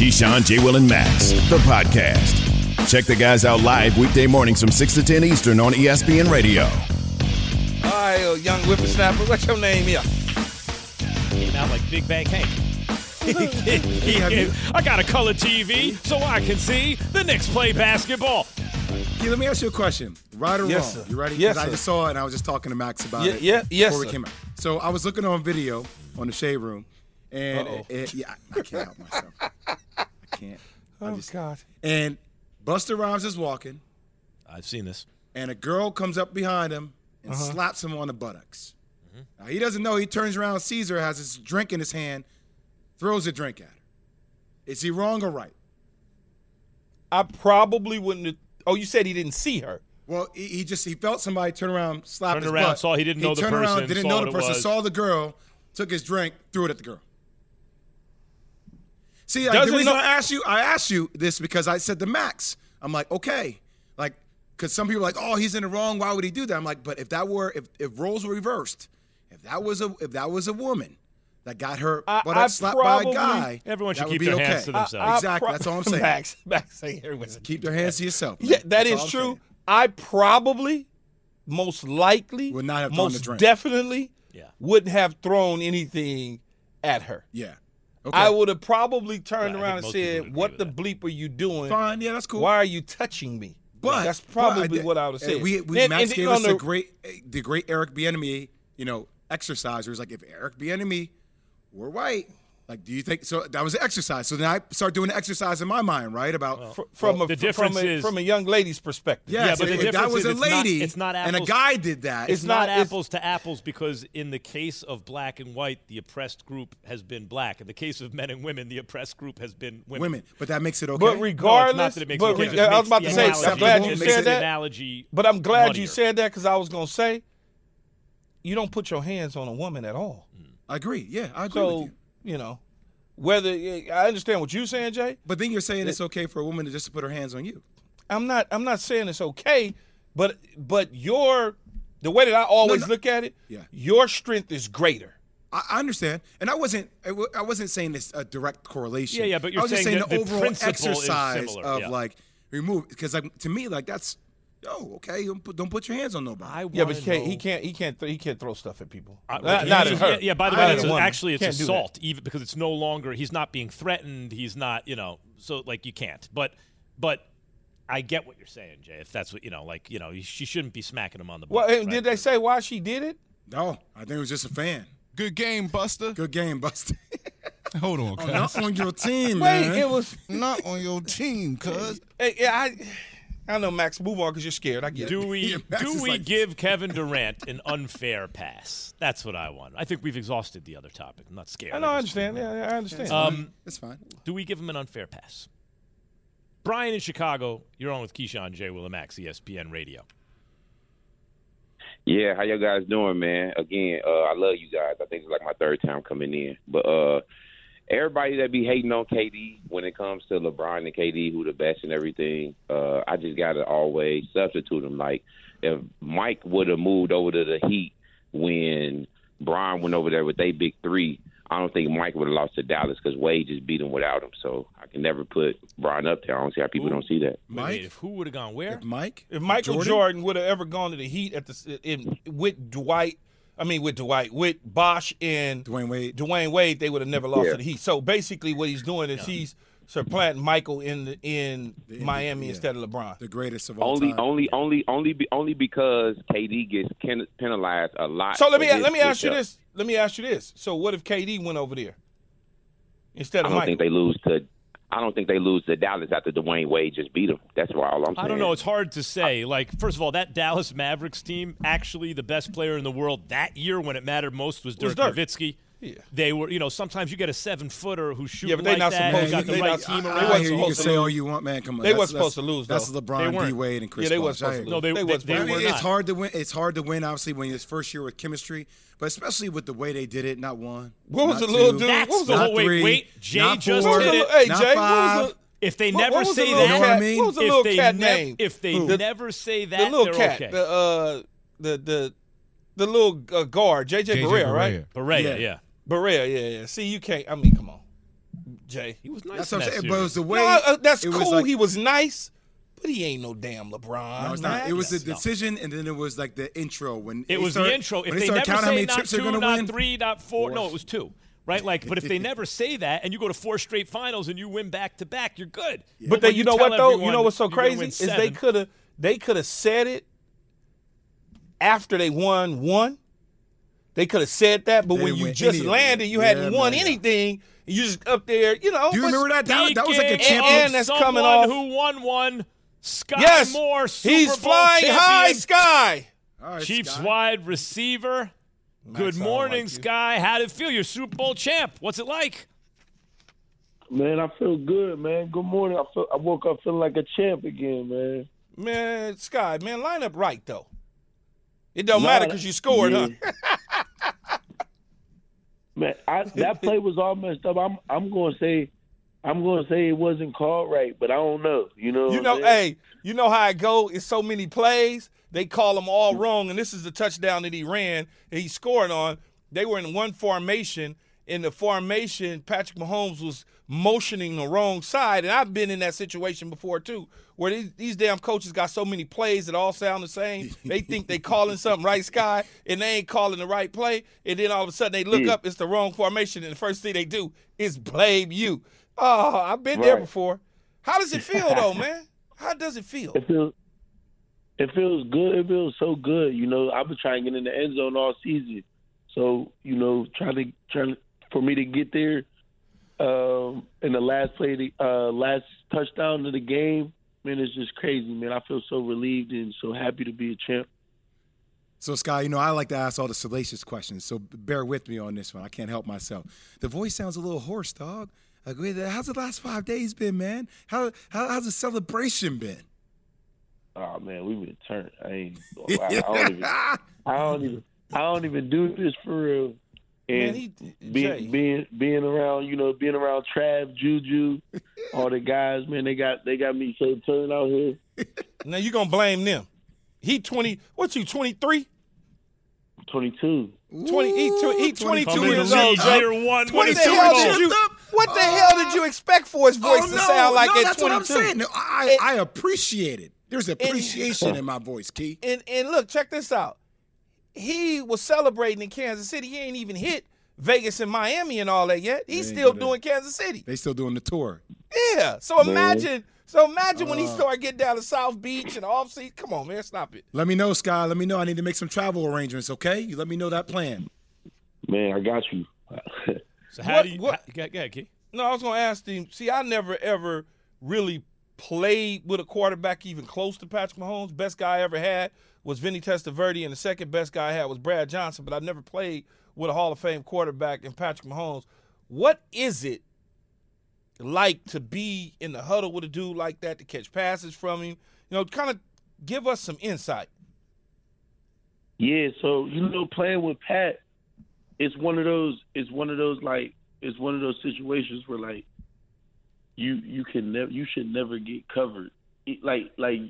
Keyshawn, J. Will, and Max, the podcast. Check the guys out live weekday mornings from 6 to 10 Eastern on ESPN Radio. All right, uh, young whippersnapper, what's your name here? Came out like Big Bang Hank. I got a color TV so I can see the Knicks play basketball. Key, let me ask you a question. Right or Yes, wrong? sir. You ready? Yes, 'Cause I just saw it and I was just talking to Max about Yeah, it yeah, yes, before we sir. came out. So I was looking on video on the shade room, and Uh-oh. it, yeah, I can't help myself. I can't. I Oh, just- God. And Busta Rhymes is walking, I've seen this. and a girl comes up behind him and Uh-huh. slaps him on the buttocks. Mm-hmm. Now, he doesn't know. He turns around, sees her, has his drink in his hand, throws a drink at her. Is he wrong or right? I probably wouldn't have. Oh, you said he didn't see her. Well, he, he just he felt somebody turn around, slap Turned his around, butt. saw he didn't know the turned around, person, didn't know the person, saw the girl, took his drink, threw it at the girl. See, like, the reason know- I asked you, I asked you this because I said to Max, I'm like, okay, like, because some people are like, oh, he's in the wrong. Why would he do that? I'm like, but if that were, if, if roles were reversed, if that was a, if that was a woman that got her I- butt I slapped by a guy, Everyone should keep be their okay. hands to themselves. I Exactly, pro- that's all I'm saying. Max, Max saying everyone's Keep your hands to yourself. Yeah, that That's is true. saying. I probably, most likely, Would not have thrown the most drink. definitely, Yeah. wouldn't have thrown anything at her. Yeah. Okay. I would have probably turned around and most people would said, "What the that. bleep are you doing? Fine. Yeah, that's cool. Why are you touching me?" But that's but probably I- what I would have said. We, we And- Max and gave us the- great, the great Eric Bieniemy, you know, exercise. Where it's like, if Eric Bieniemy were white, like, do you think? So that was an exercise. So then I start doing the exerse in my mind, right? About Fr- from Well, a the from difference a, is- from a young lady's perspective. yes, Yeah, but the if that was is a it's not- lady it's not and a guy did that. It's, It's not, not- it's- apples to apples because in the case of black and white, the oppressed group has been black. In the case of men and women, the oppressed group has been women. women, but that makes it okay. But No, it's regardless, not that it makes but it okay, re- it I was about to say, analogy- I'm glad you said that. Analogy, But I'm glad you said that because I was gonna say, you don't put your hands on a woman at all. I agree. Yeah, I agree with So you. you know, whether I understand what you're saying, Jay. But then you're saying it's okay for a woman to just put her hands on you. I'm not. I'm not saying it's okay, but but your the way that I always no. look at it, Yeah. your strength is greater. I I understand, and I wasn't. I wasn't saying this a direct correlation. Yeah, yeah, but you're I was just saying saying that the the overall principle is exercise similar, of yeah. like remove because like to me like that's oh okay don't put, don't put your hands on nobody. I Yeah, but he can't. He can't. He can't. Th- he can't throw stuff at people. I- not, not he- at her. Yeah, yeah, by the way, at it's a actually it's Can't assault, even because it's no longer he's not being threatened. He's not, you know, so like you can't. But but I get what you're saying, Jay. If that's what you know, like you know, she shouldn't be smacking him on the. Well, butt, and right? did they say why she did it? no, I think it was just a fan. Good game, Busta. Good game, Busta. Hold on, I'm not on your team, man. Wait, man. it was. Not on your team, cuz. Hey, yeah, I. I know, Max. Move on because you're scared. I get Do it. we do we like- give Kevin Durant an unfair pass? That's what I want. I think we've exhausted the other topic. I'm not scared. I know. I just- understand. Yeah, yeah, I understand. Um, That's fine. do we give him an unfair pass? Brian in Chicago, you're on with Keyshawn J. Will and Max, E ESPN Radio. Yeah, how y'all guys doing, man? Again, uh, I love you guys. I think it's like my third time coming in. But uh, everybody that be hating on KD when it comes to LeBron and KD, who the best and everything, uh, I just gotta always substitute them. Like if Mike would have moved over to the Heat when Brian went over there with they big three, I don't think Mike would have lost to Dallas because Wade just beat him without him. So I can never put Bron up there. I don't see how people don't see that. Wait, wait, Mike, if who would have gone where? if Mike, If Michael Jordan? Jordan, would have ever gone to the Heat at the in with Dwight, I mean with Dwight, with Bosh and Dwyane Wade. Dwyane Wade, they would have never lost Yeah. to the Heat. So basically, what he's doing is he's supplanting Michael in the, in The- Miami yeah. instead of LeBron. the greatest of all Only, time. only, only, only, be, only because KD gets pen- penalized a lot. So let me let me ask you switch-up. this. Let me ask you this. So what if KD went over there instead of? I of don't Michael? think they lose to. I don't think they lose to Dallas after Dwyane Wade just beat them. That's why all I'm saying. I don't know. It's hard to say. Like, first of all, that Dallas Mavericks team, actually, the best player in the world that year when it mattered most was Was Dirk Dirk. Nowitzki. Yeah. They were, you know, sometimes you get a seven footer who's shooting Yeah, but they like not that. supposed who's to- got the they right not- team around. I wasn't hear you can supposed to say all you want, man. Come on, They that's, wasn't supposed to lose, That's. LeBron, D Wade, and Chris Yeah, they Bosh. wasn't supposed to hear. No, they, They they, wasn't they I supposed were it's hard to win. It's hard to win, obviously, when it's first year with chemistry. But especially with the way they did it, not one. What was not the little two, dude? That's What was the the whole not wait, three, wait. Jay not just four, What was it. hey, Jay, what was the, If they what- never what say that, what I mean? What was the if little they cat nev- name? if they The- never say that, the that, little cat, okay. the uh, the the the little uh, guard, JJ, JJ Barea, right? Barea, Yeah. yeah. Barea, yeah, yeah. See, you can't. I mean, come on, Jay. He was nice. That's what I'm saying. But it was the way. No, uh, that's it was cool. like- he was nice, but he ain't no damn LeBron. No, it's man. not. It was the Yes, no. decision, and then it was like the intro when It was start- the intro. If when they, never counting say how many not trips two, going to not win. three, not four, no, it was two. Right, like, but if they never say that, and you go to four straight finals and you win back to back, you're good. But when then you know what though? You know what's so crazy is they could have they could have said it after they won one. They could have said that, but They when you just any landed, you Yeah, hadn't won man. anything. You just up there, you know. Do you remember that? That, that was like a Speaking champion. and that's coming off- who won one. Skyy Yes, Moore, Super he's Bowl flying champion, high, Skyy. All right, Chiefs Scott. wide receiver. Good morning, like. Skyy. How did it feel? You're Super Bowl champ. What's it like? Man, I feel good, man. Good morning. I feel I woke up feeling like a champ again, man. Man, Skyy, man, line up right though. It don't Nah, matter because you scored, yeah. huh? Man, I, that play was all messed up. I'm I'm going to say I'm going to say it wasn't called right, but I don't know. You know. You know, hey, you know how it go? It's so many plays. They call them all wrong, and this is the touchdown that he ran and he scored on. They were in one formation. In the formation, Patrick Mahomes was motioning the wrong side, and I've been in that situation before too, where these, these damn coaches got so many plays that all sound the same. They think they calling something right, Skyy, and they ain't calling the right play, and then all of a sudden they look Yeah. up, it's the wrong formation, and the first thing they do is blame you. Oh, I've been there before. How does it feel though, man? How does it feel? It feels it feels good. It feels so good. You know, I've been trying to get in the end zone all season. So, you know, trying to trying for me to get there um in the last play the uh last touchdown of the game, man, it's just crazy, man. I feel so relieved and so happy to be a champ. So, Skyy, you know, I like to ask all the salacious questions, so bear with me on this one. I can't help myself. The voice sounds a little hoarse, dog. Like, how's the last five days been, man? How, how how's the celebration been? Oh man, we've been turned. I ain't I, I don't even I don't even I don't even do this for real. And Man, he- being being being around, you know, being around Trav, Juju, all the guys, man, they got they got me so turned out here. Now you gonna blame them? He twenty. What you twenty three? Twenty two. 20, he, tw- he 22 years old, lead Jay. year one. What What the is hell did you? What the hell did you expect for his voice to oh, sound like Oh. no, at that's what I'm 22? saying. No, I, I appreciate it. There's appreciation in my voice, Key. And and look, check this out. He was celebrating in Kansas City. He ain't even hit Vegas and Miami and all that yet. He's ain't still do that. doing Kansas City. They still doing the tour. Yeah. So imagine. So imagine when he uh. started getting down to South Beach and off season. Come on, man, stop it. Let me know, Skyy. Let me know. I need to make some travel arrangements, okay? You let me know that plan. Man, I got you. So how What- do you? what- how- go go ahead, Key. No, I was gonna ask him. See, I never ever really played with a quarterback even close to Patrick Mahomes. Best guy I ever had was Vinny Testaverde, and the second best guy I had was Brad Johnson. But I never played with a Hall of Fame quarterback in Patrick Mahomes. What is it like to be in the huddle with a dude like that to catch passes from him? You know, kind of give us some insight. Yeah, so you know, playing with Pat, it's one of those. It's one of those like. It's one of those situations where like, you you can never. You should never get covered. It- Like like,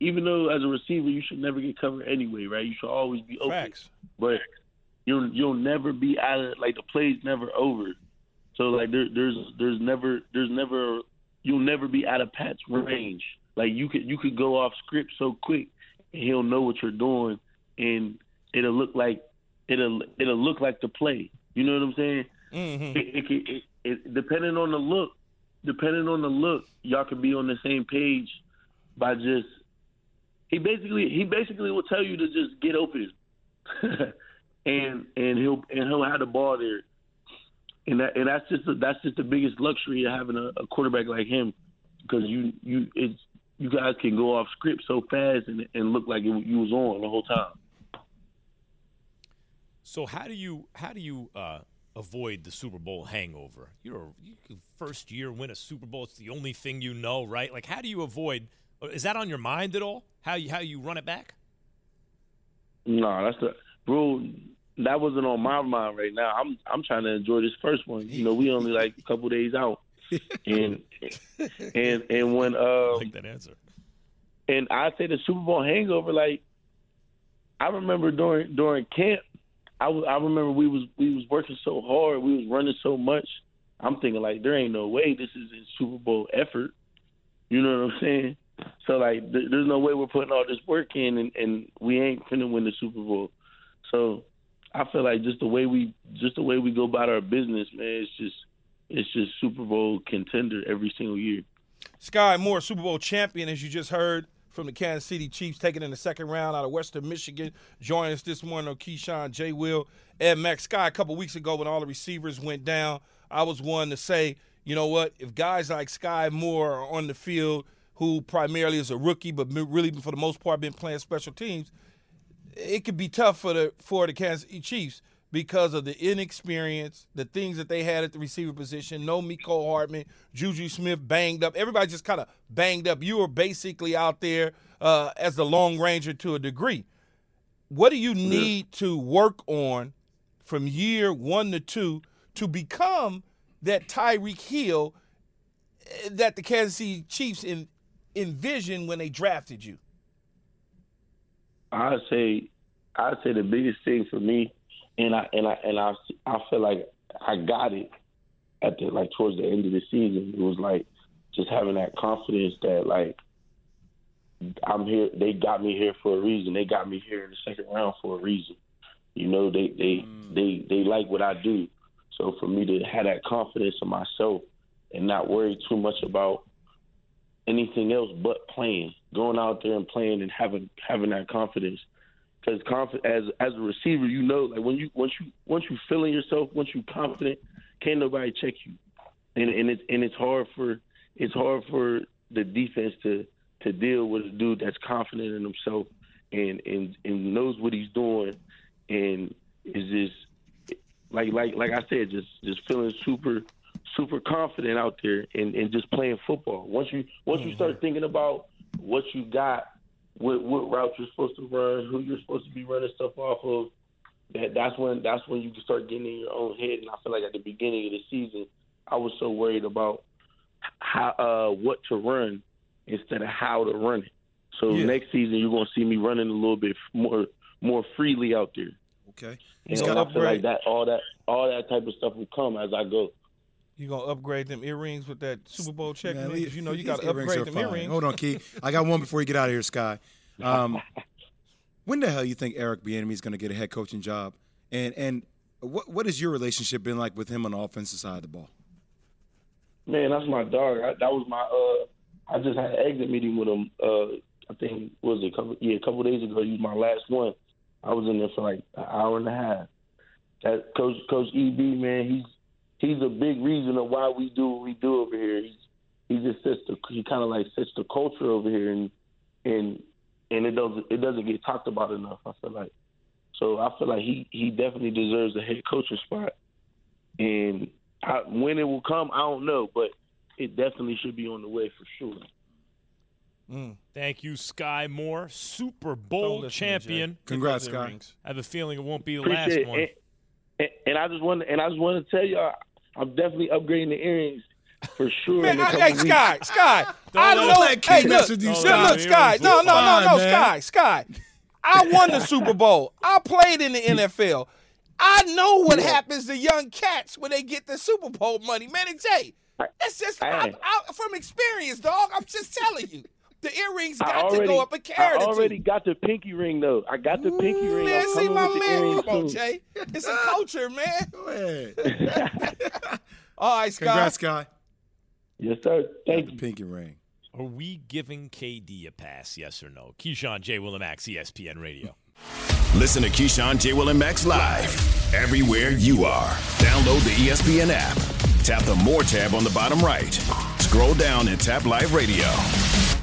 even though as a receiver you should never get covered anyway, right? You should always be open. Facts. But you'll you'll never be out of like the play's never over. So like there, there's there's never there's never you'll never be out of Pat's range. Like you could you could go off script so quick and he'll know what you're doing and it'll look like it'll it'll look like the play. You know what I'm saying? Mm-hmm. It, it, it, it, depending on the look, depending on the look, y'all can be on the same page by just he basically he basically will tell you to just get open, and and he'll and he'll have the ball there, and that and that's just that's just the biggest luxury of having a, a quarterback like him, because you you it's you guys can go off script so fast and and look like it, you was on the whole time. So how do you how do you uh, avoid the Super Bowl hangover? You're a, you first year win a Super Bowl. It's the only thing you know, right? Like, how do you avoid? Is that on your mind at all? How you how you run it back? No, that's the bro. That wasn't on my mind right now. I'm I'm trying to enjoy this first one. You know, we only like a couple days out, and and and when I um like that answer. and I say the Super Bowl hangover, like I remember during during camp, I remember we was we was working so hard, we was running so much. I'm thinking like there ain't no way this is a Super Bowl effort. You know what I'm saying? So like th- there's no way we're putting all this work in and, and we ain't finna win the Super Bowl. So I feel like just the way we just the way we go about our business, man, it's just it's just Super Bowl contender every single year. Skyy Moore, Super Bowl champion, as you just heard from the Kansas City Chiefs, taken in the second round out of Western Michigan. Join us this morning on Keyshawn, J. Will, Ed Max Skyy. A couple weeks ago, when all the receivers went down, I was one to say, you know what? If guys like Skyy Moore are on the field, who primarily is a rookie, but really for the most part been playing special teams, it could be tough for the for the Kansas City Chiefs because of the inexperience, the things that they had at the receiver position. No Mecole Hardman, Juju Smith banged up. Everybody just kind of banged up. You were basically out there uh, as the Lone Ranger to a degree. What do you need to work on from year one to two to become that Tyreek Hill eh, that the Kansas City Chiefs in, envisioned when they drafted you? I'd say I'd say the biggest thing for me, and I and I and I I feel like I got it at the like towards the end of the season. It was like just having that confidence that like I'm here. They got me here for a reason. They got me here in the second round for a reason. You know, they they mm. they they like what I do. So for me to have that confidence in myself and not worry too much about anything else but playing, going out there and playing and having having that confidence. Because conf- as as a receiver, you know, like when you once you once you feeling yourself, once you confident, can't nobody check you, and and it's and it's hard for it's hard for the defense to to deal with a dude that's confident in himself and and and knows what he's doing, and is just like like like I said, just just feeling super super confident out there and, and just playing football. Once you once you start mm-hmm. thinking about what you got, what what route you're supposed to run, who you're supposed to be running stuff off of, that that's when that's when you can start getting in your own head. And I feel like at the beginning of the season, I was so worried about how uh what to run instead of how to run it. So Yeah. next season you're gonna see me running a little bit more more freely out there. Okay. And gonna I feel like that all that all that type of stuff will come as I go. You gonna upgrade them earrings with that Super Bowl check? Man, Man, these- you know you got to upgrade them fine. earrings. Hold on, Key. I got one before you get out of here, Skyy. Um, when the hell you think Eric Bieniemy is going to get a head coaching job? And and what what has your relationship been like with him on the offensive side of the ball? Man, that's my dog. I, that was my. uh I just had an exit meeting with him. Uh I think what was it a couple yeah a couple days ago. He was my last one. I was in there for like an hour and a half. That coach Coach EB man, he's he's a big reason of why we do what we do over here. He's he just sets the he kind of like sets the culture over here and and and it doesn't it doesn't get talked about enough. I feel like so I feel like he he definitely deserves a head coaching spot. And I, when it will come, I don't know, but it definitely should be on the way for sure. Mm, thank you, Skyy Moore, Super Bowl listen champion. Jay. Congrats, Get Skyy. earrings. I have a feeling it won't be the Appreciate last one. it. And, and I just want and I just want to tell y'all, I'm definitely upgrading the earrings for sure. Man, in a I, couple hey weeks. Skyy, Skyy, I let- know. let Hey, Key look, mess with you, look, Skyy. look, Skyy. No, no, no, no, man. Skyy, Skyy. I won the Super Bowl. I played in the NFL. I know what happens to young cats when they get the Super Bowl money, man. And Jay, it's just I, Hey. I, from experience, dog. I'm just telling you, the earrings I got already, to go up a carrot I already got the pinky ring though. I got the pinky ring. Man, I'm see my with the man. earrings Come on, soon. Jay. It's a culture, man. Go ahead. All right, Skyy. Congrats, Skyy. Yes, sir. Thank you. Pinky ring. Are we giving KD a pass? Yes or no? Keyshawn J. Willimax, ESPN Radio. Listen to Keyshawn, J. Will, and Max live everywhere you are. Download the ESPN app. Tap the More tab on the bottom right. Scroll down and tap Live Radio.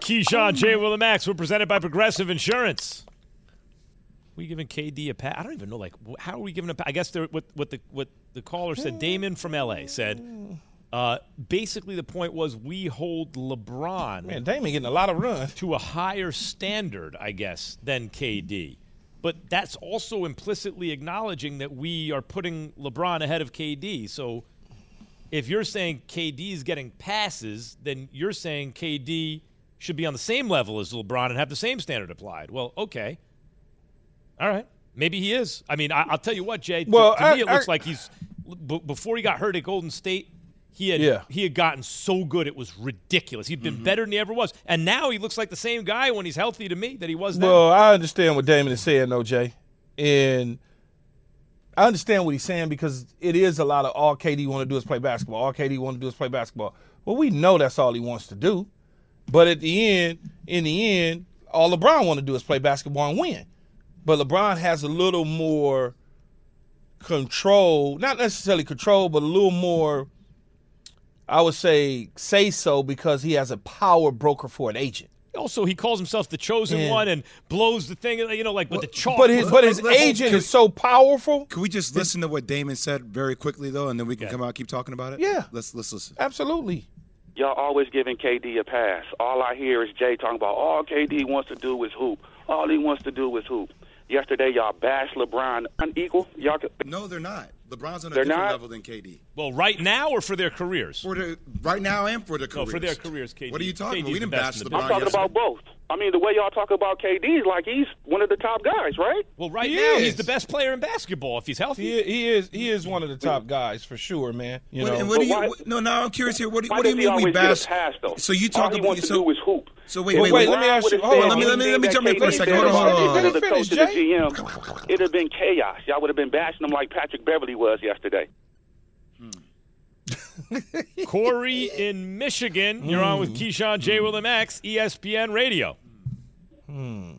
Keyshawn, J. Will and Max, we're presented by Progressive Insurance. We giving KD a pass? I don't even know. Like, how are we giving a pass? I guess what what the what the caller said. Damon from LA said. Uh, basically, the point was we hold LeBron Man, Damon getting a lot of run. to a higher standard, I guess, than KD. But that's also implicitly acknowledging that we are putting LeBron ahead of KD. So if you're saying KD is getting passes, then you're saying KD should be on the same level as LeBron and have the same standard applied. Well, okay. All right. Maybe he is. I mean, I, I'll tell you what, Jay. To, Well, to I- me, it looks I- like he's b- before he got hurt at Golden State. He had Yeah. he had gotten so good it was ridiculous. He'd Mm-hmm. been better than he ever was, and now he looks like the same guy when he's healthy to me that he was then. Well, I understand what Damon is saying, though, Jay. And I understand what he's saying because it is a lot of all KD want to do is play basketball. All KD want to do is play basketball. Well, we know that's all he wants to do. But at the end, in the end, all LeBron want to do is play basketball and win. But LeBron has a little more control, not necessarily control, but a little more, I would say, say so because he has a power broker for an agent. Also, he calls himself the chosen Yeah. one and blows the thing, you know, like with the chalk. But his but his agent can- is so powerful. Can we just listen to what Damon said very quickly though, and then we can come out and keep talking about it? Yeah. Let's let's listen. Absolutely. Y'all always giving KD a pass. All I hear is Jay talking about all KD wants to do is hoop. All he wants to do is hoop. Yesterday, y'all bashed LeBron unequal. Y'all could, No, they're not. LeBron's on a They're different not? level than KD. well, right now or for their careers? For the right now and for the No, careers. for their careers, KD. What are you talking KD's about? We didn't bash the LeBron I'm talking yesterday. about both. I mean, the way y'all talk about KD is like he's one of the top guys, right? Well, right He now is. he's the best player in basketball if he's healthy. He, he is he is one of the top guys for sure, man. You What, know, and what do you? why- no, now I'm curious here. What do, Why what do you mean we always bash? pass, though? So you talk all he about wants to do is hoop. so wait, wait, wait, wait. let me ask you- Would've hold on, let me- let me- let me jump in for a second. Hold on, about hold on, hold on. Finish, Jay. It'd have been chaos. Y'all would have been bashing him like Patrick Beverley was yesterday. Corey in Michigan, you're on Hmm. with Keyshawn J. Will and Max, ESPN Radio. Hmm.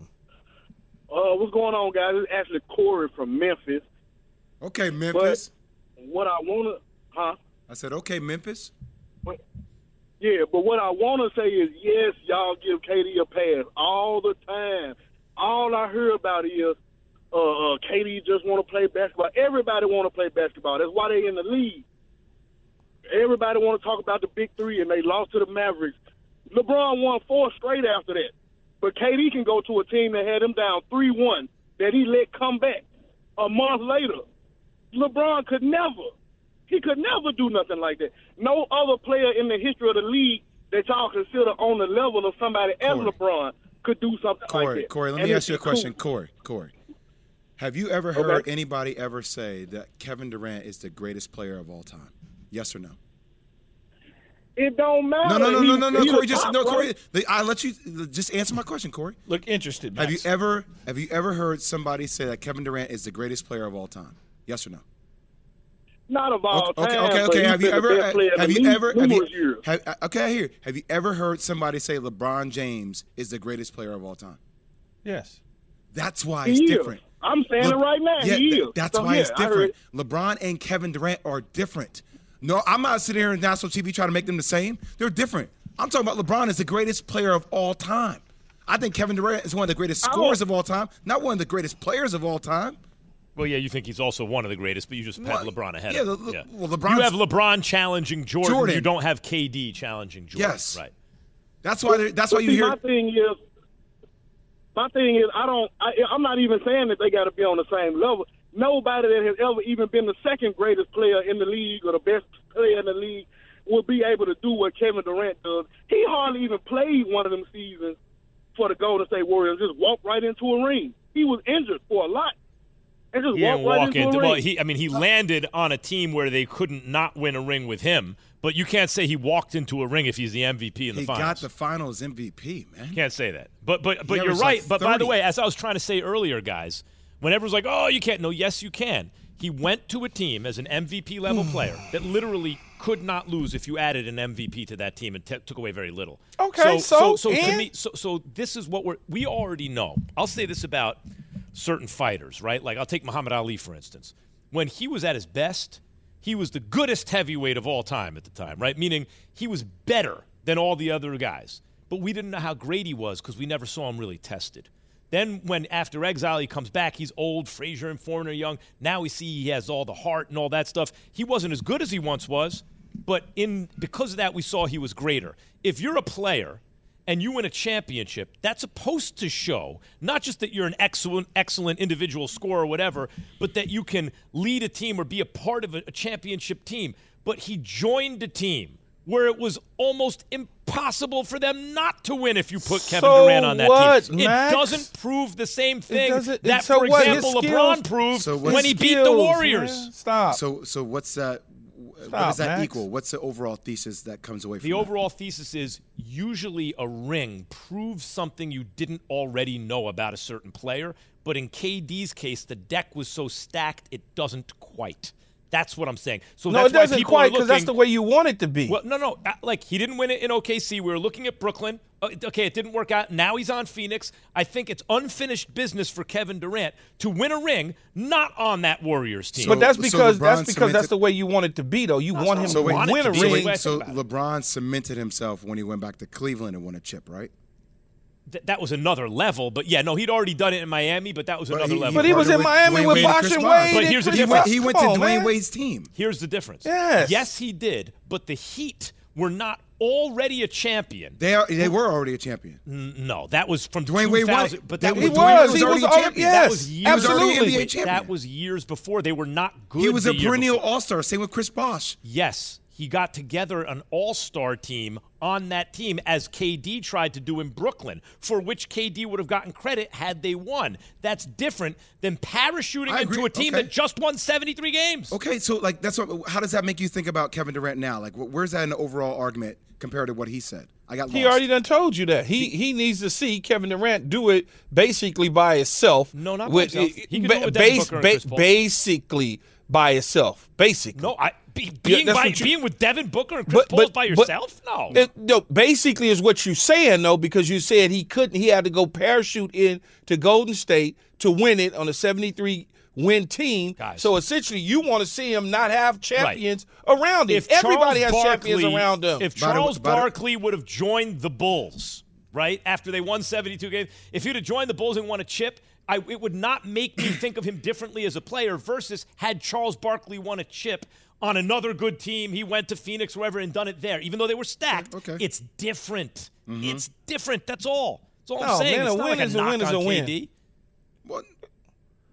Uh, what's going on, guys? It's actually Corey from Memphis. Okay, Memphis. What I want to, huh? I said, okay, Memphis. Yeah, but what I want to say is, yes, y'all give KD a pass all the time. All I hear about is uh, uh, KD just want to play basketball. Everybody want to play basketball. That's why they in the league. Everybody want to talk about the big three, and they lost to the Mavericks. LeBron won four straight after that. But KD can go to a team that had him down 3 1 that he let come back a month later. LeBron could never. He could never do nothing like that. No other player in the history of the league that y'all consider on the level of somebody as Corey. LeBron could do something like that. Corey, Corey, let me ask you a cool. question. Corey, Corey. Have you ever heard anybody ever say that Kevin Durant is the greatest player of all time? Yes or no? It don't matter. No, no, no, no, no, no, Corey. Just no. Corey. I let you just answer my question, Corey. look interested. Have you ever have you ever heard somebody say that Kevin Durant is the greatest player of all time? Yes or no? Not of all okay, time. okay, but okay. Have you ever best player in have you ever have you have, uh, okay? I hear. Have you ever heard somebody say LeBron James is the greatest player of all time? Yes. That's why He it's is. different. I'm saying Le- it right now. Yeah, he th- is. that's So, why yeah, it's different. LeBron and Kevin Durant are different. No, I'm not sitting here on national TV trying to make them the same. They're different. I'm talking about LeBron is the greatest player of all time. I think Kevin Durant is one of the greatest oh. scorers won't- of all time, not one of the greatest players of all time. Well, yeah, you think he's also one of the greatest, but you just have What? LeBron ahead Yeah, of him. the- yeah. well, LeBron. You have LeBron challenging Jordan. Jordan. You don't have KD challenging Jordan. Yes. Right. That's why. they're- That's why But you see, hear. My thing is, my thing is, I don't. I, I'm not even saying that they got to be on the same level. Nobody that has ever even been the second greatest player in the league or the best player in the league will be able to do what Kevin Durant does. He hardly even played one of them seasons for the Golden State Warriors. Just walked right into a ring. He was injured for a lot. And just He walked didn't right walk into into. a Well, ring. he. I mean, he landed on a team where they couldn't not win a ring with him. But you can't say he walked into a ring if he's the MVP in the He finals. He got the Finals MVP, man. Can't say that. But but but He you're right. like but by the way, as I was trying to say earlier, guys, when everyone's like, "Oh, you can't," no, yes, you can. He went to a team as an MVP level player that literally could not lose if you added an MVP to that team and t- took away very little. Okay, so so- so, to and? me, so so this is what we're we already know. I'll say this about certain fighters, right? Like I'll take Muhammad Ali for instance. When he was at his best, he was the goodest heavyweight of all time at the time, right? Meaning he was better than all the other guys. But we didn't know how great he was because we never saw him really tested. Then when after exile he comes back, he's old, Frazier and Foreman young. Now we see he has all the heart and all that stuff. He wasn't as good as he once was, but in because of that we saw he was greater. If you're a player and you win a championship, that's supposed to show not just that you're an excellent, excellent individual scorer or whatever, but that you can lead a team or be a part of a, a championship team. But he joined a team where it was almost impossible for them not to win if you put Kevin So Durant on that what, team. Max? It doesn't prove the same thing doesn't- that, so for what, example, skills- LeBron proved So when he beat the Warriors. man. Stop. So so what's that? what does that Max. equal? What's the overall thesis that comes away from The that? overall thesis is usually a ring proves something you didn't already know about a certain player, but in KD's case, the deck was so stacked it doesn't quite. That's what I'm saying. So no, that's it doesn't why people quite because that's the way you want it to be. Well, no, no. uh, Like he didn't win it in OKC. We were looking at Brooklyn. Uh, Okay, it didn't work out. Now he's on Phoenix. I think it's unfinished business for Kevin Durant to win a ring, not on that Warriors team. but that's so because that's LeBron because that's the way you want it to be, though. You want him So to wait, win a be so, ring. so LeBron cemented himself when he went back to Cleveland and won a chip, right? Th- that was another level. But yeah, no, he'd already done it in Miami, but that was But another he- level. But he was in with Miami Dwyane with Wade and Chris Bosh and Bosh. Wade. But here's the Chris He difference. went, he went to on, Dwyane man. Wade's team. Here's the difference. Yes. Yes, he did. But the Heat were not already a champion. They are, they were already a champion. No, that was from Dwyane Wade won 2000. But They- that He was, Dwyane was. was He already was a already. champion. that Yes, was years He already absolutely. NBA champion. that was years before. They were not good. He was the a year perennial. All Star. Same with Chris Bosh. Yes, he got together an all-star team on that team as KD tried to do in Brooklyn, for which KD would have gotten credit had they won. That's different than parachuting into a team Okay. that just won 73 games. Okay, so like that's what. How does that make you think about Kevin Durant now? Like, where's that in the overall argument compared to what he said? I got He lost. already done told you that. He he needs to see Kevin Durant do it basically by himself. No, not by with, himself. He can ba- do it with Devin base- ba- basically by itself. Basically. No, I be, being that's by, you- being with Devin Booker and Chris Paul by yourself. no, It, no, basically is what you're saying though, because you said he couldn't. He had to go parachute in to Golden State to win it on a 73 win team. Guys. So essentially, you want to see him not have champions around him. if Everybody Charles has champions around them. If Charles by the- Barkley would have joined the Bulls, right after they won 72 games, if he'd have joined the Bulls and won a chip, I, it would not make me think of him differently as a player. Versus had Charles Barkley won a chip on another good team, he went to Phoenix, wherever, and done it there. Even though they were stacked, Okay. it's different. It's different. That's all. That's all No, I'm saying. man, it's a not win like is a knock win is a win. KD. What?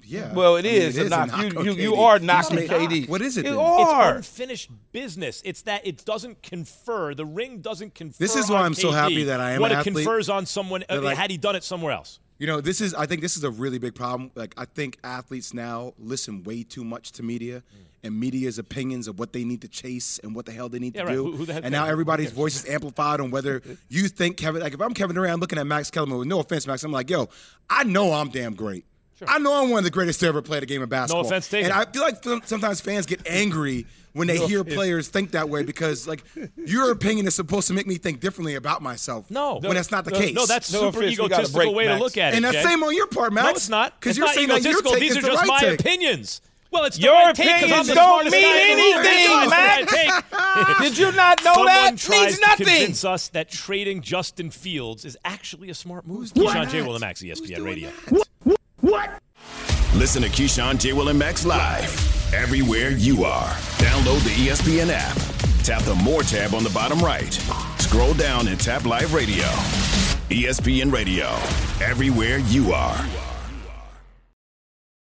Yeah. Well, it I mean, is a knock. on You- you- KD. you are knocking made- KD. What is it? You then? are. It's unfinished business. It's that it doesn't confer. The ring doesn't confer. This is why on I'm so happy that I am what an it athlete. confers on someone uh, like- had he done it somewhere else. You know, this is. I think this is a really big problem. Like, I think athletes now listen way too much to media hmm. and media's opinions of what they need to chase and what the hell they need Yeah, to right. do. Who- who and now everybody's voice is amplified on whether you think Kevin. Like, if I'm Kevin Durant, I'm looking at Max Kellerman. With no offense, Max, I'm like, yo, I know I'm damn great. I know I'm one of the greatest to ever play the game of basketball. No offense taken. And I feel like sometimes fans get angry when they hear players think that way because, like, your opinion is supposed to make me think differently about myself. No, when that's not the no, case. No, that's No super offense, egotistical break, way Max. to look at it. and that's Jay. same on your part, Max. No, it's not. Because you're not saying that your egotistical. take These is are the just right my take. opinions. Well, it's the Your right take 'cause I'm opinions the don't mean guy in the room. anything, Max. Did you not know Someone that? tries Means to nothing. convince us that trading Justin Fields is actually a smart move. Keyshawn J. Will and Max, ESPN Radio. Listen to Keyshawn, J. Will, and Max live everywhere you are. Download the ESPN app. Tap the More tab on the bottom right. Scroll down and tap Live Radio. ESPN Radio, everywhere you are.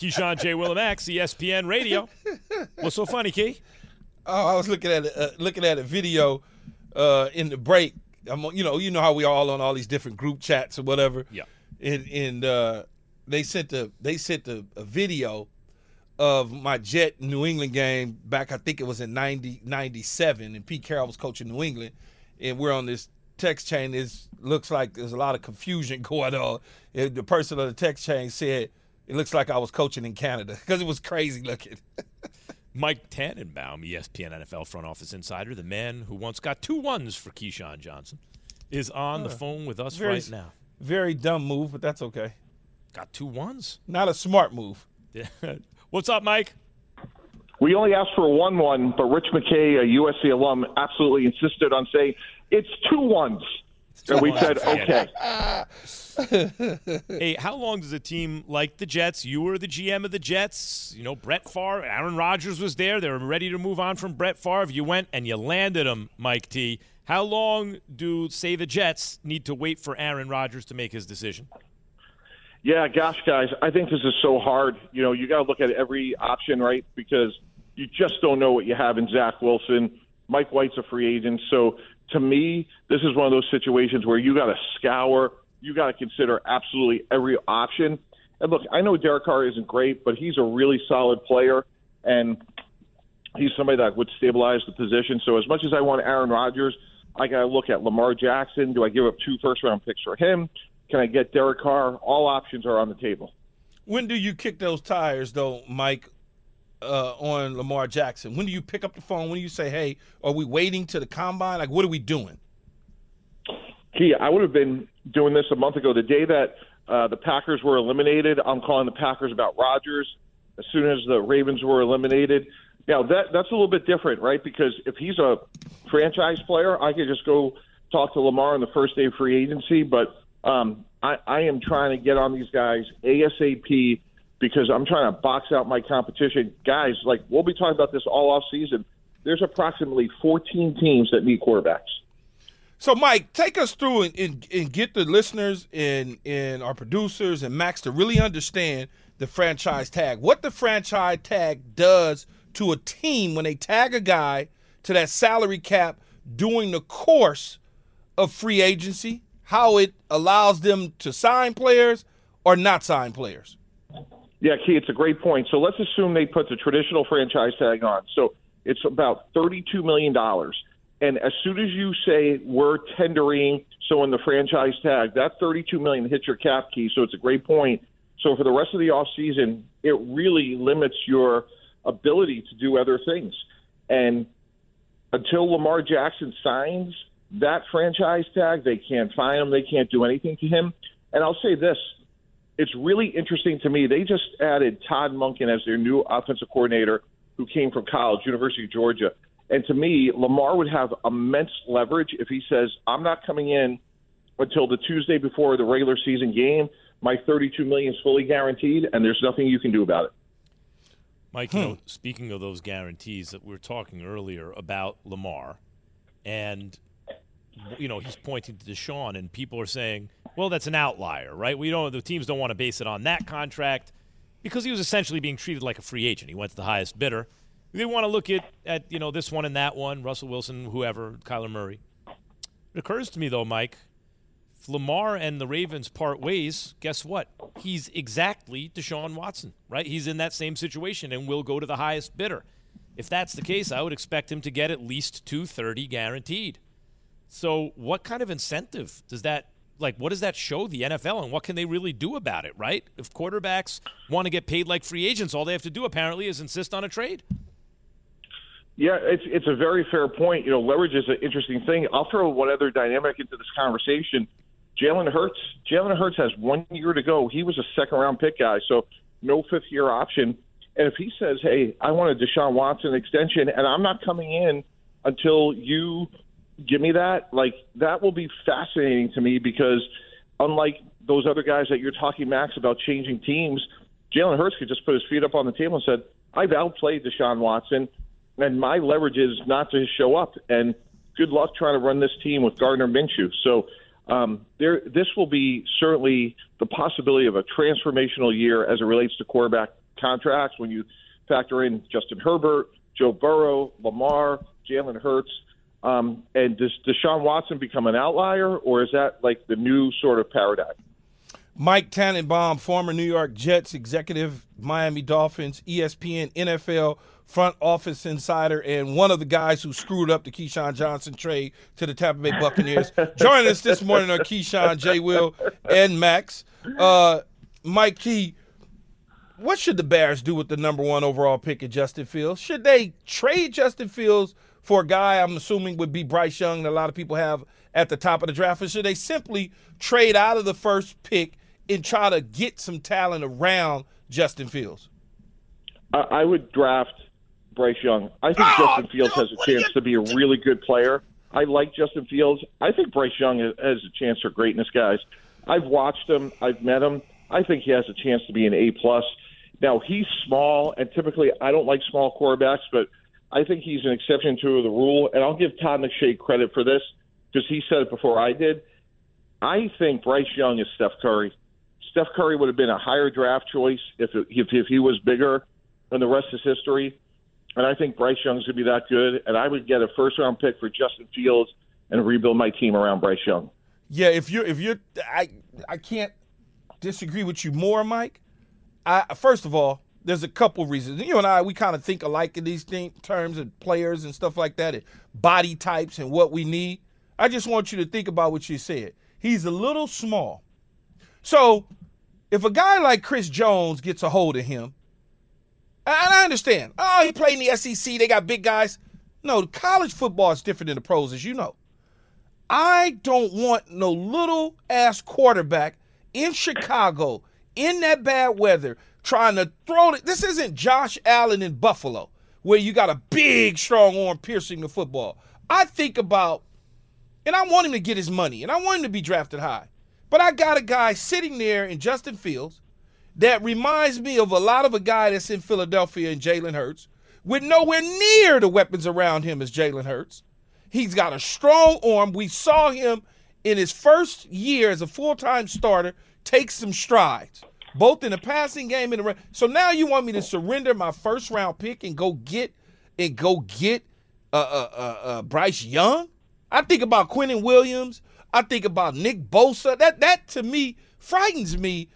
Keyshawn J. Willimax, ESPN Radio. What's so funny, Key? Oh, I was looking at a, uh, looking at a video uh, in the break. I'm, you know, you know how we all on all these different group chats or whatever. Yeah. And and uh, they sent a they sent a, a video of my Jet New England game back. I think it was in 90, 97, and Pete Carroll was coaching New England, and we're on this text chain. It looks like there's a lot of confusion going on. And the person on the text chain said it looks like I was coaching in Canada because it was crazy looking. Mike Tannenbaum, ESPN NFL front office insider, the man who once got two ones for Keyshawn Johnson, is on the Uh, phone with us very- right now. Very dumb move, but that's okay. Got two ones. Not a smart move. What's up, Mike? We only asked for one one, but Rich McKay, a USC alum, absolutely insisted on saying it's two ones. And we said, okay. hey, how long does a team like the Jets? You were the GM of the Jets. You know, Brett Favre, Aaron Rodgers was there. They were ready to move on from Brett Favre. You went and you landed him, Mike T. How long do, say, the Jets need to wait for Aaron Rodgers to make his decision? Yeah, gosh, guys, I think this is so hard. You know, you got to look at every option, right? Because you just don't know what you have in Zach Wilson. Mike White's a free agent. So to me, this is one of those situations where you got to scour, you got to consider absolutely every option. And look, I know Derek Carr isn't great, but he's a really solid player, and he's somebody that would stabilize the position. So as much as I want Aaron Rodgers, I got to look at Lamar Jackson. Do I give up two first round picks for him? Can I get Derek Carr? All options are on the table. When do you kick those tires, though, Mike, uh, on Lamar Jackson? When do you pick up the phone? When do you say, hey, are we waiting to the combine? Like, what are we doing? Key, I would have been doing this a month ago. The day that uh, the Packers were eliminated, I'm calling the Packers about Rodgers. As soon as the Ravens were eliminated, now that that's a little bit different, right? Because if he's a franchise player, I could just go talk to Lamar on the first day of free agency. But um, I, I am trying to get on these guys ASAP because I'm trying to box out my competition. Guys, like we'll be talking about this all off season. There's approximately 14 teams that need quarterbacks. So, Mike, take us through and, and, and get the listeners and, and our producers and Max to really understand the franchise tag. What the franchise tag does to a team when they tag a guy to that salary cap during the course of free agency, how it allows them to sign players or not sign players. Yeah, Key, it's a great point. So let's assume they put the traditional franchise tag on. So it's about $32 million. And as soon as you say we're tendering someone the franchise tag, that 32 million hits your cap key. So it's a great point. So for the rest of the offseason, it really limits your ability to do other things. And until Lamar Jackson signs that franchise tag, they can't find him. They can't do anything to him. And I'll say this it's really interesting to me. They just added Todd Monken as their new offensive coordinator who came from college, University of Georgia. And to me, Lamar would have immense leverage if he says, I'm not coming in until the Tuesday before the regular season game. My 32 million is fully guaranteed, and there's nothing you can do about it. Mike, you Hmm. know, speaking of those guarantees that we were talking earlier about Lamar, and you know he's pointing to Deshaun, and people are saying, "Well, that's an outlier, right? We don't. The teams don't want to base it on that contract because he was essentially being treated like a free agent. He went to the highest bidder. They want to look at at you know this one and that one, Russell Wilson, whoever, Kyler Murray. It occurs to me though, Mike, if Lamar and the Ravens part ways, guess what? He's exactly Deshaun Watson, right? He's in that same situation and will go to the highest bidder. If that's the case, I would expect him to get at least 230 guaranteed. So, what kind of incentive does that like what does that show the NFL and what can they really do about it, right? If quarterbacks want to get paid like free agents, all they have to do apparently is insist on a trade. Yeah, it's it's a very fair point. You know, leverage is an interesting thing. I'll throw one other dynamic into this conversation. Jalen Hurts. Jalen Hurts has one year to go. He was a second round pick guy, so no fifth year option. And if he says, "Hey, I want a Deshaun Watson extension, and I'm not coming in until you give me that," like that will be fascinating to me because unlike those other guys that you're talking, Max, about changing teams, Jalen Hurts could just put his feet up on the table and said, "I've outplayed Deshaun Watson." and my leverage is not to show up. And good luck trying to run this team with Gardner Minshew. So um, there, this will be certainly the possibility of a transformational year as it relates to quarterback contracts. When you factor in Justin Herbert, Joe Burrow, Lamar, Jalen Hurts. Um, and does Deshaun Watson become an outlier, or is that like the new sort of paradigm? Mike Tannenbaum, former New York Jets executive, Miami Dolphins, ESPN, NFL front office insider, and one of the guys who screwed up the Keyshawn Johnson trade to the Tampa Bay Buccaneers. Joining us this morning are Keyshawn, J. Will, and Max. Uh, Mike Key, what should the Bears do with the number one overall pick of Justin Fields? Should they trade Justin Fields for a guy I'm assuming would be Bryce Young that a lot of people have at the top of the draft? Or should they simply trade out of the first pick and try to get some talent around Justin Fields? I, I would draft Bryce Young. I think Justin oh, Fields has a chance to be a really good player. I like Justin Fields. I think Bryce Young has a chance for greatness, guys. I've watched him. I've met him. I think he has a chance to be an A plus. Now he's small, and typically I don't like small quarterbacks, but I think he's an exception to the rule. And I'll give Todd McShay credit for this because he said it before I did. I think Bryce Young is Steph Curry. Steph Curry would have been a higher draft choice if if, if he was bigger, and the rest is history. And I think Bryce Young's going to be that good. And I would get a first round pick for Justin Fields and rebuild my team around Bryce Young. Yeah, if you're if you're I I can't disagree with you more, Mike. I first of all, there's a couple reasons. You and I, we kind of think alike in these terms and players and stuff like that, and body types and what we need. I just want you to think about what you said. He's a little small. So if a guy like Chris Jones gets a hold of him, and I understand. Oh, he played in the SEC. They got big guys. No, college football is different than the pros, as you know. I don't want no little ass quarterback in Chicago in that bad weather trying to throw it. This isn't Josh Allen in Buffalo where you got a big, strong arm piercing the football. I think about, and I want him to get his money, and I want him to be drafted high. But I got a guy sitting there in Justin Fields that reminds me of a lot of a guy that's in Philadelphia and Jalen Hurts with nowhere near the weapons around him as Jalen Hurts. He's got a strong arm. We saw him in his first year as a full-time starter take some strides, both in the passing game and the. Run. So now you want me to surrender my first-round pick and go get and go get uh, uh, uh, uh, Bryce Young? I think about Quinnen Williams. I think about Nick Bosa. That that to me frightens me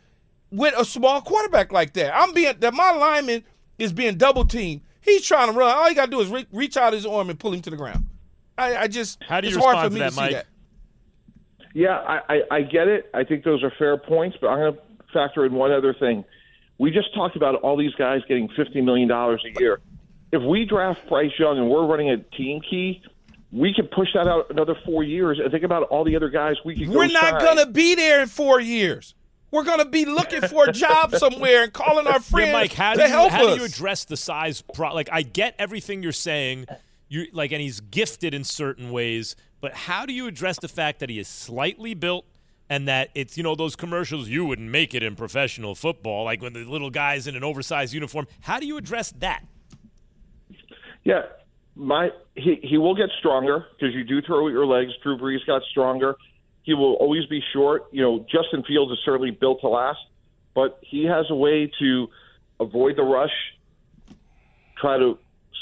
with a small quarterback like that. I'm being that my lineman is being double teamed. He's trying to run. All you got to do is re- reach out his arm and pull him to the ground. I, I just How do you it's hard respond for me to that, see Mike? that. Yeah, I, I, I get it. I think those are fair points, but I'm going to factor in one other thing. We just talked about all these guys getting $50 million a year. If we draft Bryce Young and we're running a team key, we can push that out another four years and think about all the other guys we could We're not sign. gonna be there in four years. We're gonna be looking for a job somewhere and calling our friends Yeah, Mike, how do to you help how us. do you address the size? Pro- like, I get everything you're saying. You like, and he's gifted in certain ways. But how do you address the fact that he is slightly built, and that it's you know those commercials you wouldn't make it in professional football, like when the little guys in an oversized uniform. How do you address that? Yeah, my he he will get stronger because you do throw at your legs. Drew Brees got stronger. He will always be short. You know, Justin Fields is certainly built to last, but he has a way to avoid the rush, try to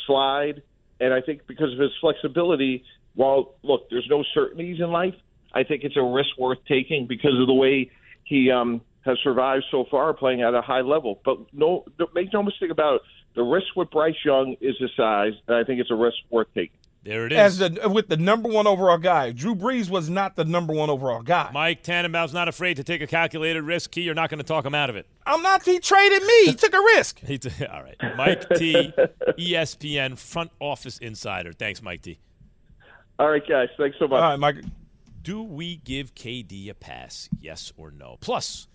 slide, and I think because of his flexibility, while look, there's no certainties in life. I think it's a risk worth taking because of the way he um, has survived so far, playing at a high level. But no, make no mistake about it. The risk with Bryce Young is his size, and I think it's a risk worth taking. There it is. As the with the number one overall guy, Drew Brees was not the number one overall guy. Mike Tannenbaum's not afraid to take a calculated risk. Key, you're not going to talk him out of it. I'm not. He traded me. He took a risk. He t- all right. Mike T, ESPN front office insider. Thanks, Mike T. All right, guys. Thanks so much. All right, Mike. Do we give KD a pass? Yes or no? Plus,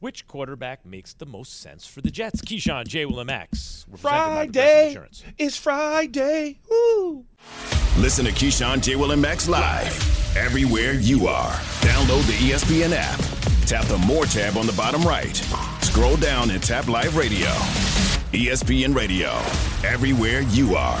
which quarterback makes the most sense for the Jets? Keyshawn, J. Will, Max. We're presented by Progressive Friday. is Friday. Woo. Listen to Keyshawn, J. Will, Max live everywhere you are. Download the ESPN app. Tap the More tab on the bottom right. Scroll down and tap Live Radio. ESPN Radio. Everywhere you are.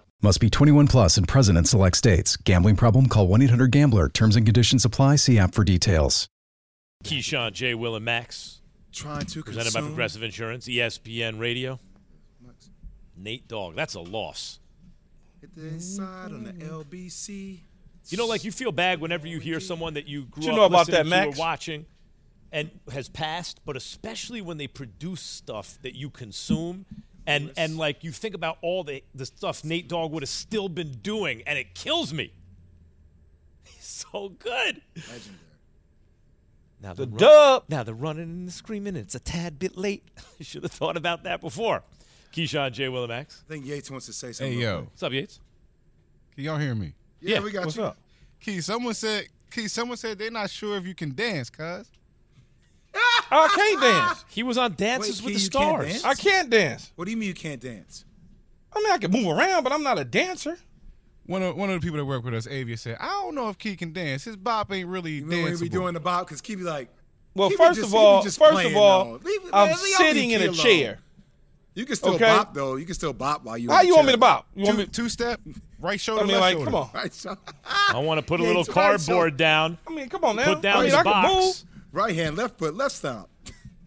Must be 21 plus and present in select states. Gambling problem? Call 1 800 Gambler. Terms and conditions apply. See app for details. Keyshawn, J. Will, and Max. Trying to Presented by. Progressive Insurance, ESPN Radio. Nate Dogg, that's a loss. Hit the inside on the LBC. You know, like you feel bad whenever you hear someone that you grew you up know about listening that, to Max? or watching and has passed, but especially when they produce stuff that you consume and and like you think about all the the stuff Nate Dogg would have still been doing, and it kills me. He's so good. Now The run- dub. Now the running and the screaming. It's a tad bit late. you should have thought about that before. Keyshawn J. Willamax. I think Yates wants to say something. Hey yo. quick. What's up, Yates? Can y'all hear me? Yeah, we got What's you. up? Key, someone said, Key, someone said they're not sure if you can dance, cuz. Oh, I can't dance. He was on Dances Wait, with the you can't Stars. dance? I can't dance. What do you mean you can't dance? I mean, I can move around, but I'm not a dancer. One of one of the people that work with us, Avia, said, I don't know if Key can dance. His bop ain't really You know when we be doing the bop? Because Key be like, Well, He be first just- of he be all, just first playing, of all, though. Leave- I'm man, leave sitting in a alone. chair. you can still Okay. bop though. You can still bop while you. How in the you want me chair. to bop? You want two, me? two step, right shoulder, I mean, left like, shoulder. come on. Right, so, I want to put a Yeah, little it's right, so- cardboard down. I mean, come on now. Put down I mean, the I can box. move. Right hand, left foot, left stomp.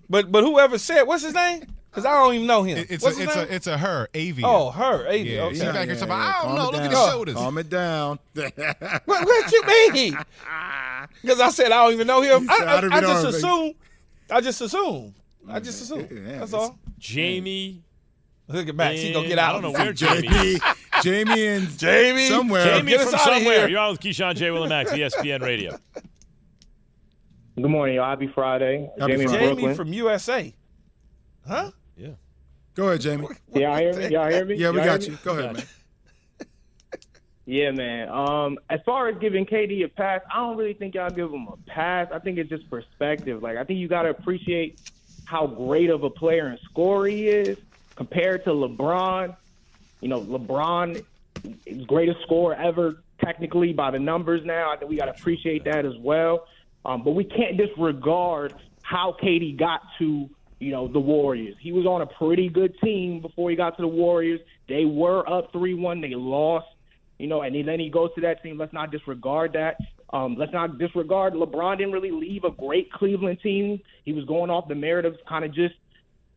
But but whoever said, what's his name? Because I don't even know him. It- it's what's a, his it's name? a it's a her, Avia. oh, her. Avia. Yeah, okay. she back here talking about, I don't calm know, it look at down. his shoulders. Calm it down. What, what you mean? Because I said I don't even know him. He I, said, I, I don't I even know just him, assume. I just assume. I just assume. Yeah, That's it's- all. Jamie. Look at Max. He gonna get out. I out. don't know where Jamie Jamie, is. Jamie, and Jamie. somewhere. Jamie Get us from outta somewhere. here. You're on with Keyshawn J. Willamax, ESPN Radio. Good morning, y'all. Happy Friday. Happy Jamie Friday. from Jamie from USA. Huh? Yeah. Go ahead, Jamie. y'all hear me? Y'all hear me? Yeah, we Y'all got you. me? Go ahead, man. Yeah, man. Um, as far as giving KD a pass, I don't really think y'all give him a pass. I think it's just perspective. Like, I think you got to appreciate how great of a player and scorer he is compared to LeBron. You know, LeBron is greatest scorer ever, technically by the numbers now. I think we got to appreciate that as well. Um, but we can't disregard how KD got to you know the Warriors. He was on a pretty good team before he got to the Warriors. They were up three one. They lost. You know, and then he goes to that team. Let's not disregard that. Um, let's not disregard LeBron didn't really leave a great Cleveland team. He was going off the merit of kind of just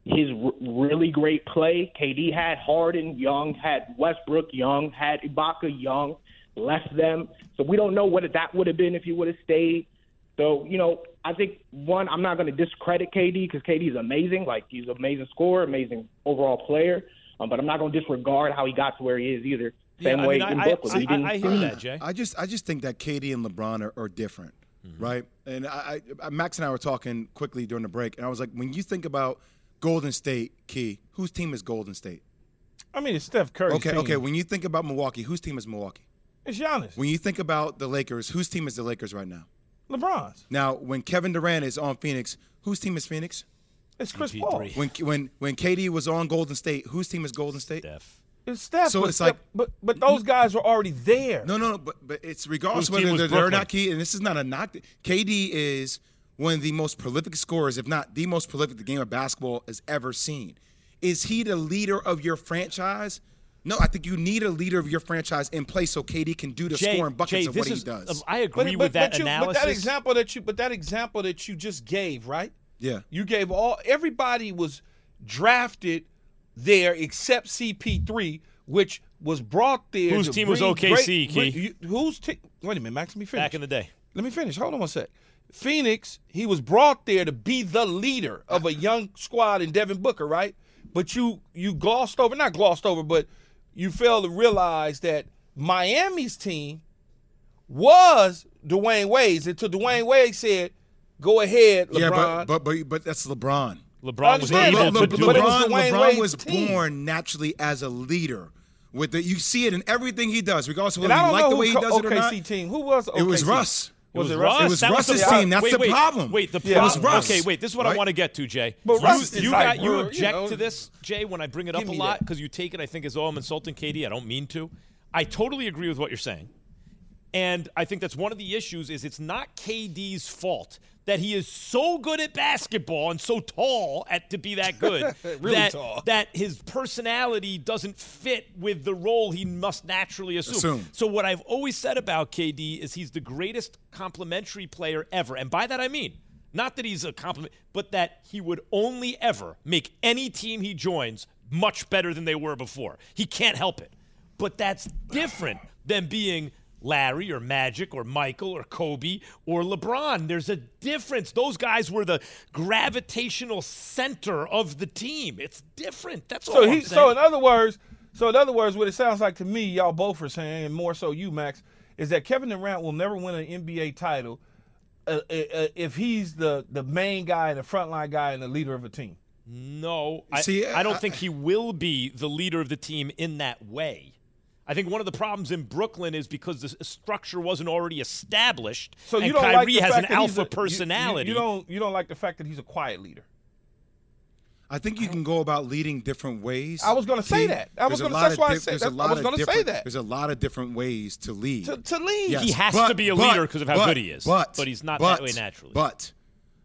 his r- really great play. KD had Harden young, had Westbrook young, had Ibaka young, left them. So we don't know what that would have been if he would have stayed. So, you know, I think one, I'm not going to discredit KD because KD is amazing. Like he's an amazing scorer, amazing overall player. Um, but I'm not going to disregard how he got to where he is either. Same way in Brooklyn. He didn't- Jay. I just I just think that KD and LeBron are, are different, Mm-hmm. right? And I, I Max and I were talking quickly during the break, and I was like, when you think about Golden State, Key, whose team is Golden State? I mean, it's Steph Curry. okay, team. okay. When you think about Milwaukee, whose team is Milwaukee? It's Giannis. When you think about the Lakers, whose team is the Lakers right now? LeBron's. Now, when Kevin Durant is on Phoenix, whose team is Phoenix? It's Chris Paul. When when when KD was on Golden State, whose team is Golden State? Steph. It's Steph. So but it's Steph- like- but but those guys were already there. No, no, no. But but it's regardless Whose of team whether they're, they're not key. And this is not a knock. KD is one of the most prolific scorers, if not the most prolific the game of basketball has ever seen. Is he the leader of your franchise? No, I think you need a leader of your franchise in place so KD can do the Jay- scoring buckets Jay, of what he does. um, I agree But- with but- that but you- analysis. But that example that you, but that example that you just gave, right? Yeah. You gave all everybody was drafted there except CP3, which was brought there. Whose team was bring OKC, great- Key? you- whose team? Wait a minute, Max. Let me finish. Back in the day. Let me finish. Hold on one sec. Phoenix, he was brought there to be the leader of a young squad in Devin Booker, right? But you you glossed over, not glossed over, but you fail to realize that Miami's team was Dwyane Wade's until Dwyane Wade said, "Go ahead, LeBron." Yeah, but, but but but that's LeBron. LeBron was able Le- Le- to do it. Was LeBron, LeBron Wade's was team. born naturally as a leader. With the, you see it in everything he does, regardless of whether you don't like know the who way he co- does it or not. OKC team. Who was It was OKC? Russ. Was, it it Russ? It was That was Russ's the team. That's wait, the wait, problem. Wait, the Yeah, it was problem. Russ. Okay, wait. This is what I want to get to, Jay. But you, Russ you like, got you we're, you object know, to this, Jay, when I bring it up a lot because you take it. I think as oh, I'm insulting KD. I don't mean to. I totally agree with what you're saying, and I think that's one of the issues. Is it's not KD's fault that he is so good at basketball and so tall at to be that good Really that, tall. that his personality doesn't fit with the role he must naturally assume. Assume. So what I've always said about KD is he's the greatest complementary player ever. And by that I mean not that he's a complement, but that he would only ever make any team he joins much better than they were before. He can't help it. But that's different than being Larry or Magic or Michael or Kobe or LeBron. There's a difference. Those guys were the gravitational center of the team. It's different. That's all So I'm he, saying. so in other words, so in other words, what it sounds like to me, y'all both are saying, and more so you, Max, is that Kevin Durant will never win an NBA title uh, uh, uh, if he's the the main guy and the frontline guy and the leader of a team. No, I, See, I don't I- think he will be the leader of the team in that way. I think one of the problems in Brooklyn is because the structure wasn't already established. So you and don't Kyrie like the has fact an that he's alpha a- you- you- You, don't you don't like the fact that he's a quiet leader. I think you can go about leading different ways. I was gonna say that. I was gonna- that's of why I said that. I was gonna say that. There's a lot of different ways to lead. To, to lead. Yes, He has but- to be a but- leader 'cause of how but- good he is. But, But he's not but- that way naturally. But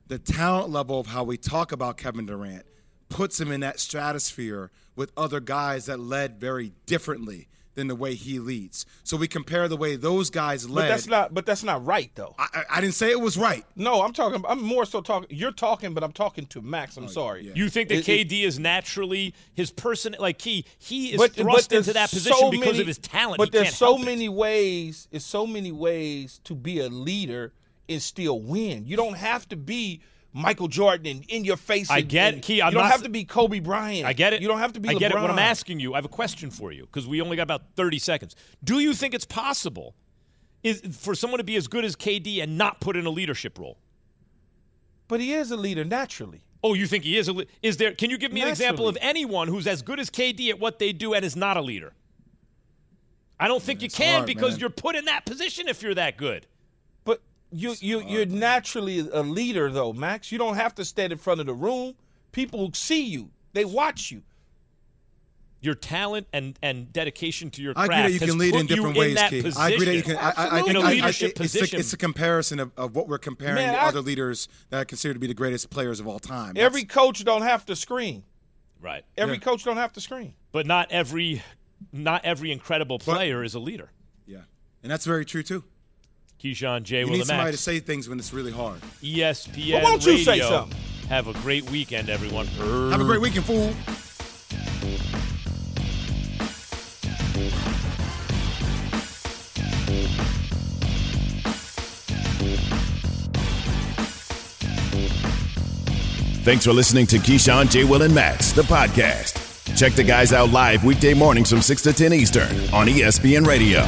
the talent level of how we talk about Kevin Durant puts him in that stratosphere with other guys that led very differently than the way he leads. So we compare the way those guys led. But that's not. But that's not right though. I, I- I didn't say it was right. No, I'm talking. I'm more so talking. You're talking, but I'm talking to Max. Oh, I'm sorry. you think that It- it- KD is naturally his person? Like he he is but, thrust but into that position so because many- of his talent. But He there's so help it. many ways. It's so many ways to be a leader and still win. You don't have to be Michael Jordan and in your face. I and- get, and Key, I'm you don't not- have to be Kobe Bryant. I get it. You don't have to be. I get it. What I'm asking you, I have a question for you because we only got about 30 seconds. Do you think it's possible is for someone to be as good as KD and not put in a leadership role? But he is a leader naturally. Oh, you think he is a le- is there can you give me an example of anyone who's as good as KD at what they do and is not a leader? I don't think you can hard, because man. you're put in that position if you're that good. But you you you're naturally a leader though, Max. You don't have to stand in front of the room. People see you. They watch you. Your talent and, and dedication to your I craft agree that you can lead in different ways, in that Key. position. I agree that you can. I, I, I in think a I- I- leadership it's, a, it's a comparison of, of what we're comparing Man, to I- other leaders that I consider to be the greatest players of all time. Every coach don't have to screen. right. Every coach don't have to screen. But not every not every incredible player is a leader. Yeah, and that's very true too. Keyshawn J. You Will need somebody to say things when it's really hard. ESPN Well, why don't you Radio. say something? Have a great weekend, everyone. Have a great weekend, fool. Thanks for listening to Keyshawn, J. Will, and Max, the podcast. Check the guys out live weekday mornings from 6 to 10 Eastern on ESPN Radio.